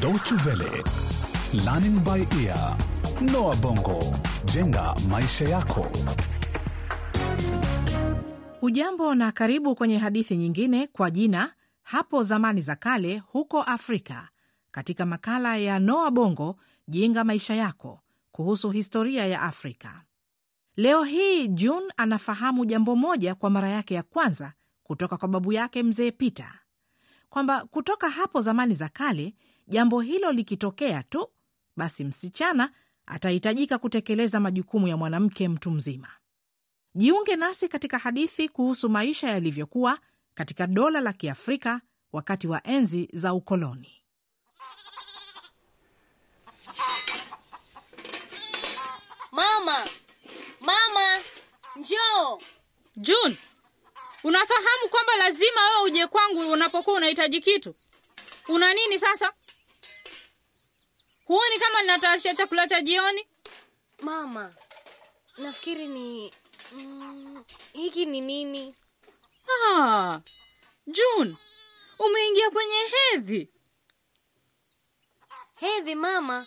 Deutsche Welle, Learning by Ear, Noah Bongo, jenga maisha yako. Ujambo na karibu kwenye hadithi nyingine kwa jina hapo zamani za kale huko Afrika, katika makala ya Noa Bongo jenga maisha yako kuhusu historia ya Afrika. Leo hii June anafahamu jambo moja kwa mara yake ya kwanza kutoka kwa babu yake mzee Peter, kwamba kutoka hapo zamani za kale jambo hilo likitokea tu, basi msichana atahitajika kutekeleza majukumu ya mwanamke mtu mzima. Jiunge nasi katika hadithi kuhusu maisha yalivyokuwa katika dola la Kiafrika wakati wa enzi za ukoloni. Mama, mama, njoo. June, unafahamu kwamba lazima wewe uje kwangu unapokuwa unahitaji kitu? Una nini sasa? Huoni kama ninatayarisha chakula cha jioni? Mama, nafikiri ni mm, hiki ni nini? Ah, June, umeingia kwenye hedhi. Hedhi mama,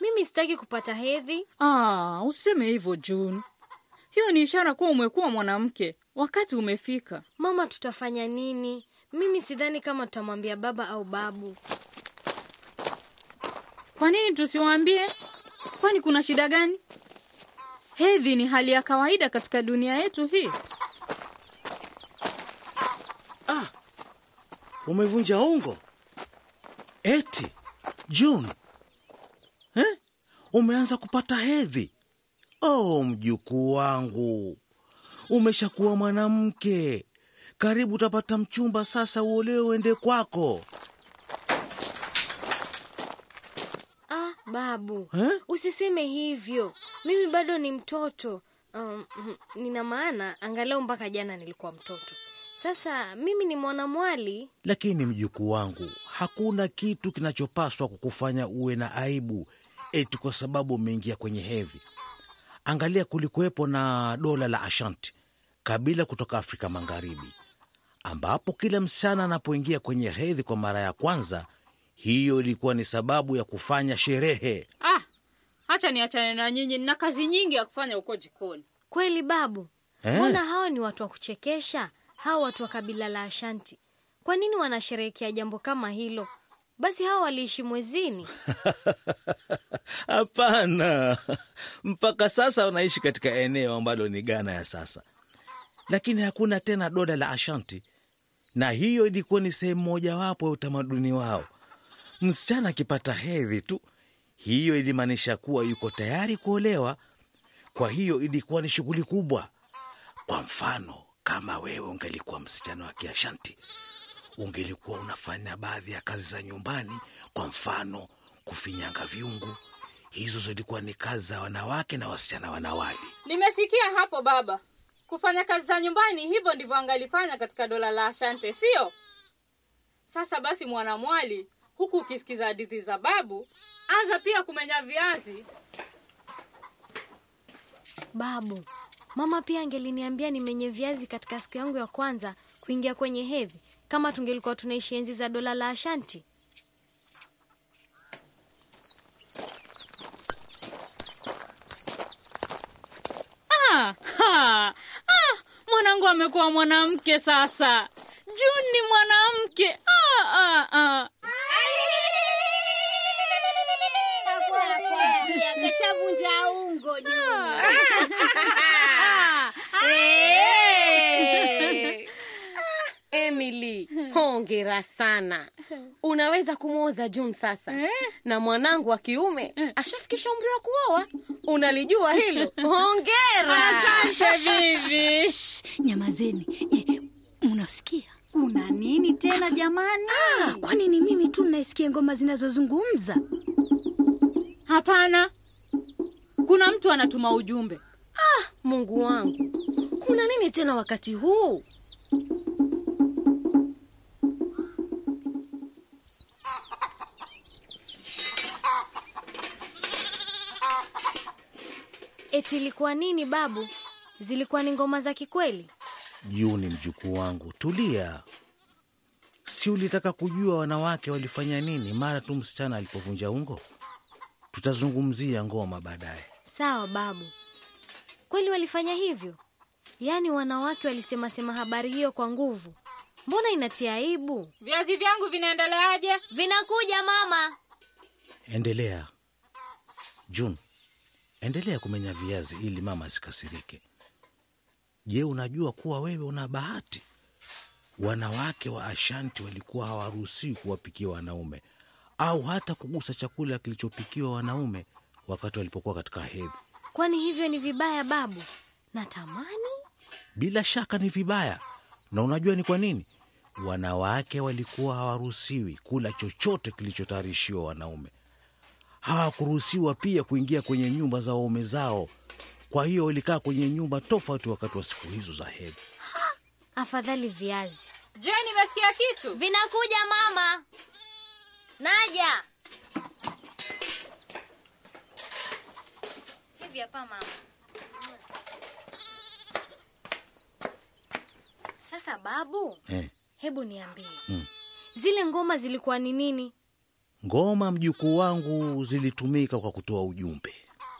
mimi sitaki kupata hedhi. Ah, useme hivyo June. Hiyo ni ishara kuwa umekuwa mwanamke. Wakati umefika. Mama, tutafanya nini? Mimi sidhani kama tutamwambia baba au babu. Kwa nini tusiwaambie? Kwani kuna shida gani? Hedhi ni hali ya kawaida katika dunia yetu hii. Ah, umevunja ungo eti June eh? Umeanza kupata hedhi? Oh, mjukuu wangu, umeshakuwa mwanamke. Karibu utapata mchumba sasa, uolewe uende kwako Ah, babu, eh? usiseme hivyo. Mimi bado ni mtoto. Um, nina maana angalau mpaka jana nilikuwa mtoto. Sasa mimi ni mwanamwali. Lakini mjukuu wangu, hakuna kitu kinachopaswa kukufanya uwe na aibu eti kwa sababu umeingia kwenye hedhi. Angalia, kulikuwepo na dola la Ashanti, kabila kutoka Afrika Magharibi, ambapo kila msichana anapoingia kwenye hedhi kwa mara ya kwanza, hiyo ilikuwa ni sababu ya kufanya sherehe. Ah, hacha niachane na nyinyi, nina kazi nyingi ya kufanya huko jikoni. Kweli babu? Eh. Hawa ni watu wa kuchekesha? hawa watu wa kabila la Ashanti, kwa nini wanasherehekea jambo kama hilo? Basi hawa waliishi mwezini. Hapana, mpaka sasa wanaishi katika eneo ambalo ni Ghana ya sasa, lakini hakuna tena dola la Ashanti, na hiyo ilikuwa ni sehemu mojawapo ya utamaduni wao. Msichana akipata hedhi tu, hiyo ilimaanisha kuwa yuko tayari kuolewa. Kwa hiyo ilikuwa ni shughuli kubwa. Kwa mfano, kama wewe ungelikuwa msichana wa Kiashanti, ungelikuwa unafanya baadhi ya kazi za nyumbani, kwa mfano kufinyanga vyungu. Hizo zilikuwa ni kazi za wanawake na wasichana wanawali. Nimesikia hapo baba, kufanya kazi za nyumbani, hivyo ndivyo angalifanya katika dola la Ashante, sio? Sasa basi, mwanamwali, huku ukisikiza hadithi za babu, anza pia kumenya viazi. Babu, mama pia angeliniambia nimenye viazi katika siku yangu ya kwanza kuingia kwenye hedhi, kama tungelikuwa tunaishi enzi za dola la Ashanti. Ah, ah, mwanangu amekuwa mwanamke sasa. June ni mwanamke. Ah, ah, ah. Hongera sana. Unaweza kumwoza June sasa, Eh? na mwanangu wa kiume ashafikisha umri wa kuoa. Unalijua hilo? Hongera. Asante bibi. Nyamazeni. Je, mnasikia? Kuna nini tena jamani? Ah, kwani ni mimi tu naisikia ngoma zinazozungumza? Hapana, kuna mtu anatuma ujumbe. Mungu wangu, kuna nini tena wakati huu? Eti ilikuwa nini babu? Zilikuwa ni ngoma za kikweli? Juu ni mjukuu wangu, tulia. si ulitaka kujua wanawake walifanya nini mara tu msichana alipovunja ungo? Tutazungumzia ngoma baadaye. Sawa babu, kweli walifanya hivyo? Yaani wanawake walisemasema habari hiyo kwa nguvu? Mbona inatia aibu. Viazi vyangu vinaendeleaje? Vinakuja mama. Endelea June, endelea kumenya viazi ili mama asikasirike. Je, unajua kuwa wewe una bahati? Wanawake wa Ashanti walikuwa hawaruhusiwi kuwapikia wanaume au hata kugusa chakula kilichopikiwa wanaume wakati walipokuwa katika hedhi. Kwani hivyo ni vibaya babu? Natamani. Bila shaka ni vibaya, na unajua ni kwa nini? Wanawake walikuwa hawaruhusiwi kula chochote kilichotayarishiwa wanaume. Hawakuruhusiwa pia kuingia kwenye nyumba za waume zao. Kwa hiyo walikaa kwenye nyumba tofauti wakati wa siku hizo za hedhi. Afadhali viazi. Je, nimesikia kitu? Vinakuja mama. Naja. Hivi hapa mama. Sasa babu, Eh, hebu niambie. Hmm. Zile ngoma zilikuwa ni nini? Ngoma mjukuu wangu zilitumika kwa kutoa ujumbe.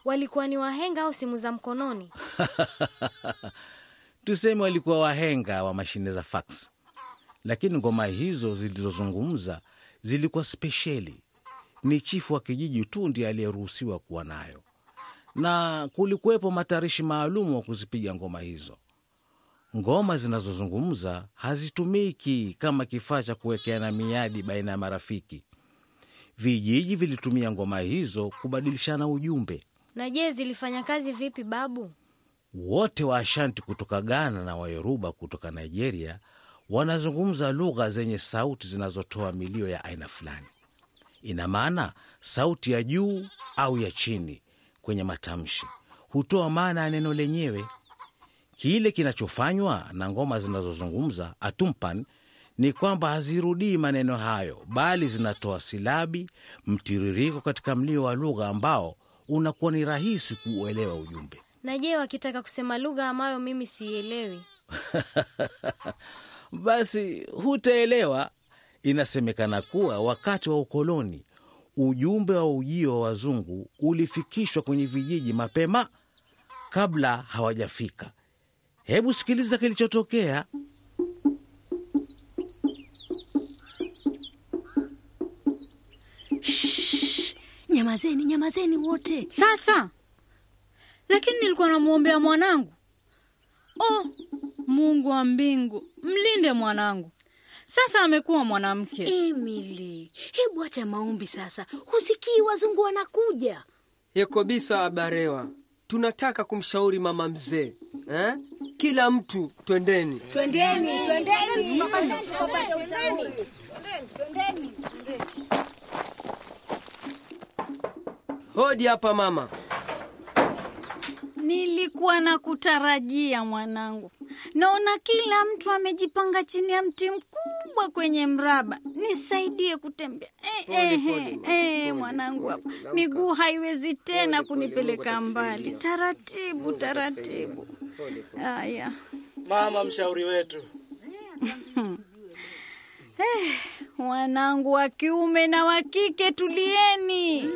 Walikuwa ni wahenga au simu za mkononi? Tuseme walikuwa wahenga wa mashine za fax, lakini ngoma hizo zilizozungumza zilikuwa spesheli. Ni chifu wa kijiji tu ndiye aliyeruhusiwa kuwa nayo, na kulikuwepo matarishi maalum wa kuzipiga ngoma hizo. Ngoma zinazozungumza hazitumiki kama kifaa cha kuwekeana miadi baina ya marafiki. Vijiji vilitumia ngoma hizo kubadilishana ujumbe. Na je, zilifanya kazi vipi babu? Wote wa Ashanti kutoka Ghana na Wayoruba kutoka Nigeria wanazungumza lugha zenye sauti zinazotoa milio ya aina fulani. Ina maana sauti ya juu au ya chini kwenye matamshi hutoa maana ya neno lenyewe. Kile kinachofanywa na ngoma zinazozungumza atumpan ni kwamba hazirudii maneno hayo, bali zinatoa silabi, mtiririko katika mlio wa lugha ambao unakuwa ni rahisi kuuelewa ujumbe. Na je, wakitaka kusema lugha ambayo mimi siielewi? Basi hutaelewa. Inasemekana kuwa wakati wa ukoloni ujumbe wa ujio wa wazungu ulifikishwa kwenye vijiji mapema kabla hawajafika. Hebu sikiliza kilichotokea. Nyamazeni, nyamazeni wote. Sasa lakini nilikuwa namwombea mwanangu. Oh, Mungu wa mbingu, mlinde mwanangu. Sasa amekuwa mwanamke. Emily, hebu acha maombi sasa. Husikii wazungu wanakuja? Yekobisa Abarewa, tunataka kumshauri mama mzee eh? Kila mtu twendeni. Twendeni, twendeni, tukapate Hodi hapa mama. Nilikuwa na kutarajia mwanangu. Naona kila mtu amejipanga chini ya mti mkubwa kwenye mraba. Nisaidie kutembea. Eh, Pole, eh, pole, eh, eh, pole, mwanangu hapa. Miguu haiwezi tena kunipeleka mbali. Taratibu, taratibu. Haya. Mama mshauri wetu, Wanangu wa kiume na wa kike, tulieni.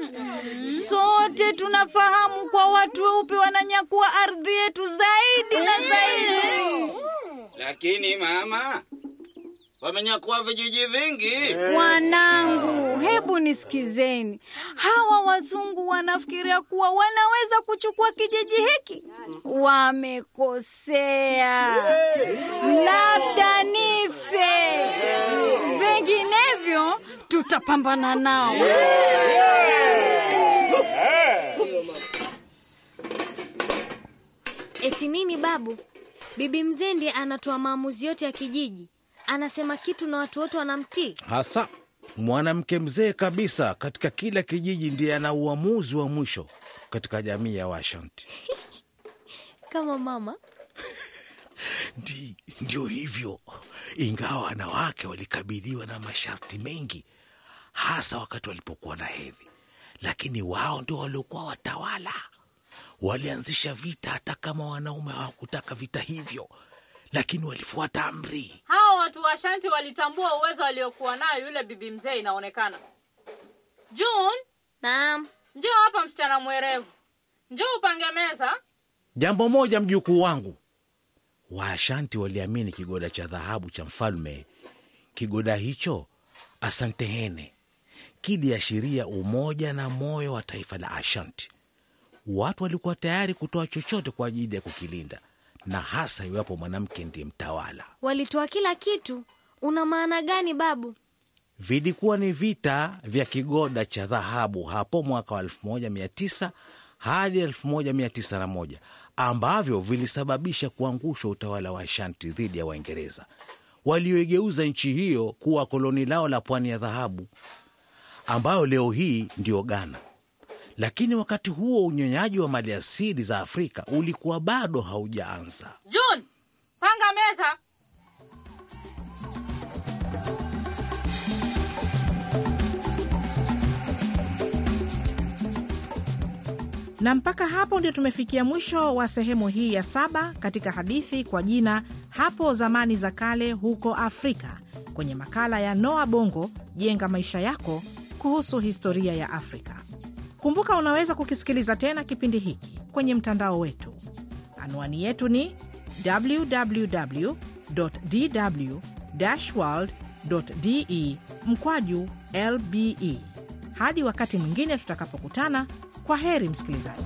Sote tunafahamu kwa watu weupe wananyakua ardhi yetu zaidi na zaidi. Lakini mama, wamenyakua vijiji vingi. Wanangu, hebu nisikizeni. Hawa wazungu wanafikiria kuwa wanaweza kuchukua kijiji hiki. Wamekosea. Labda nife, vinginevyo tutapambana nao. Eti nini babu? Bibi mzee ndiye anatoa maamuzi yote ya kijiji. Anasema kitu na watu wote wanamtii. hasa mwanamke mzee kabisa katika kila kijiji ndiye ana uamuzi wa mwisho katika jamii ya Washanti. Kama mama. Ndi, ndio hivyo, ingawa wanawake walikabiliwa na masharti mengi, hasa wakati walipokuwa na hedhi, lakini wao ndio waliokuwa watawala. Walianzisha vita hata kama wanaume hawakutaka vita hivyo, lakini walifuata amri. Hao watu wa Ashanti walitambua uwezo aliokuwa nayo yule bibi mzee inaonekana. June, Naam. njoo hapa msichana mwerevu. Njoo upange meza. Jambo moja, mjukuu wangu, Waashanti waliamini kigoda cha dhahabu cha mfalme. Kigoda hicho asantehene kiliashiria umoja na moyo wa taifa la Ashanti. Watu walikuwa tayari kutoa chochote kwa ajili ya kukilinda, na hasa iwapo mwanamke ndiye mtawala. Walitoa kila kitu. Una maana gani babu? Vilikuwa ni vita vya kigoda cha dhahabu hapo mwaka wa 1900 hadi 1901 ambavyo vilisababisha kuangushwa utawala wa Ashanti dhidi ya Waingereza walioigeuza nchi hiyo kuwa koloni lao la pwani ya dhahabu ambayo leo hii ndiyo Ghana. Lakini wakati huo unyonyaji wa mali asili za Afrika ulikuwa bado haujaanza. June, panga meza. na mpaka hapo ndio tumefikia mwisho wa sehemu hii ya saba katika hadithi kwa jina hapo zamani za kale huko afrika kwenye makala ya noa bongo jenga maisha yako kuhusu historia ya afrika kumbuka unaweza kukisikiliza tena kipindi hiki kwenye mtandao wetu. Anwani yetu ni www dw world de mkwaju lbe hadi wakati mwingine tutakapokutana kwa heri msikilizaji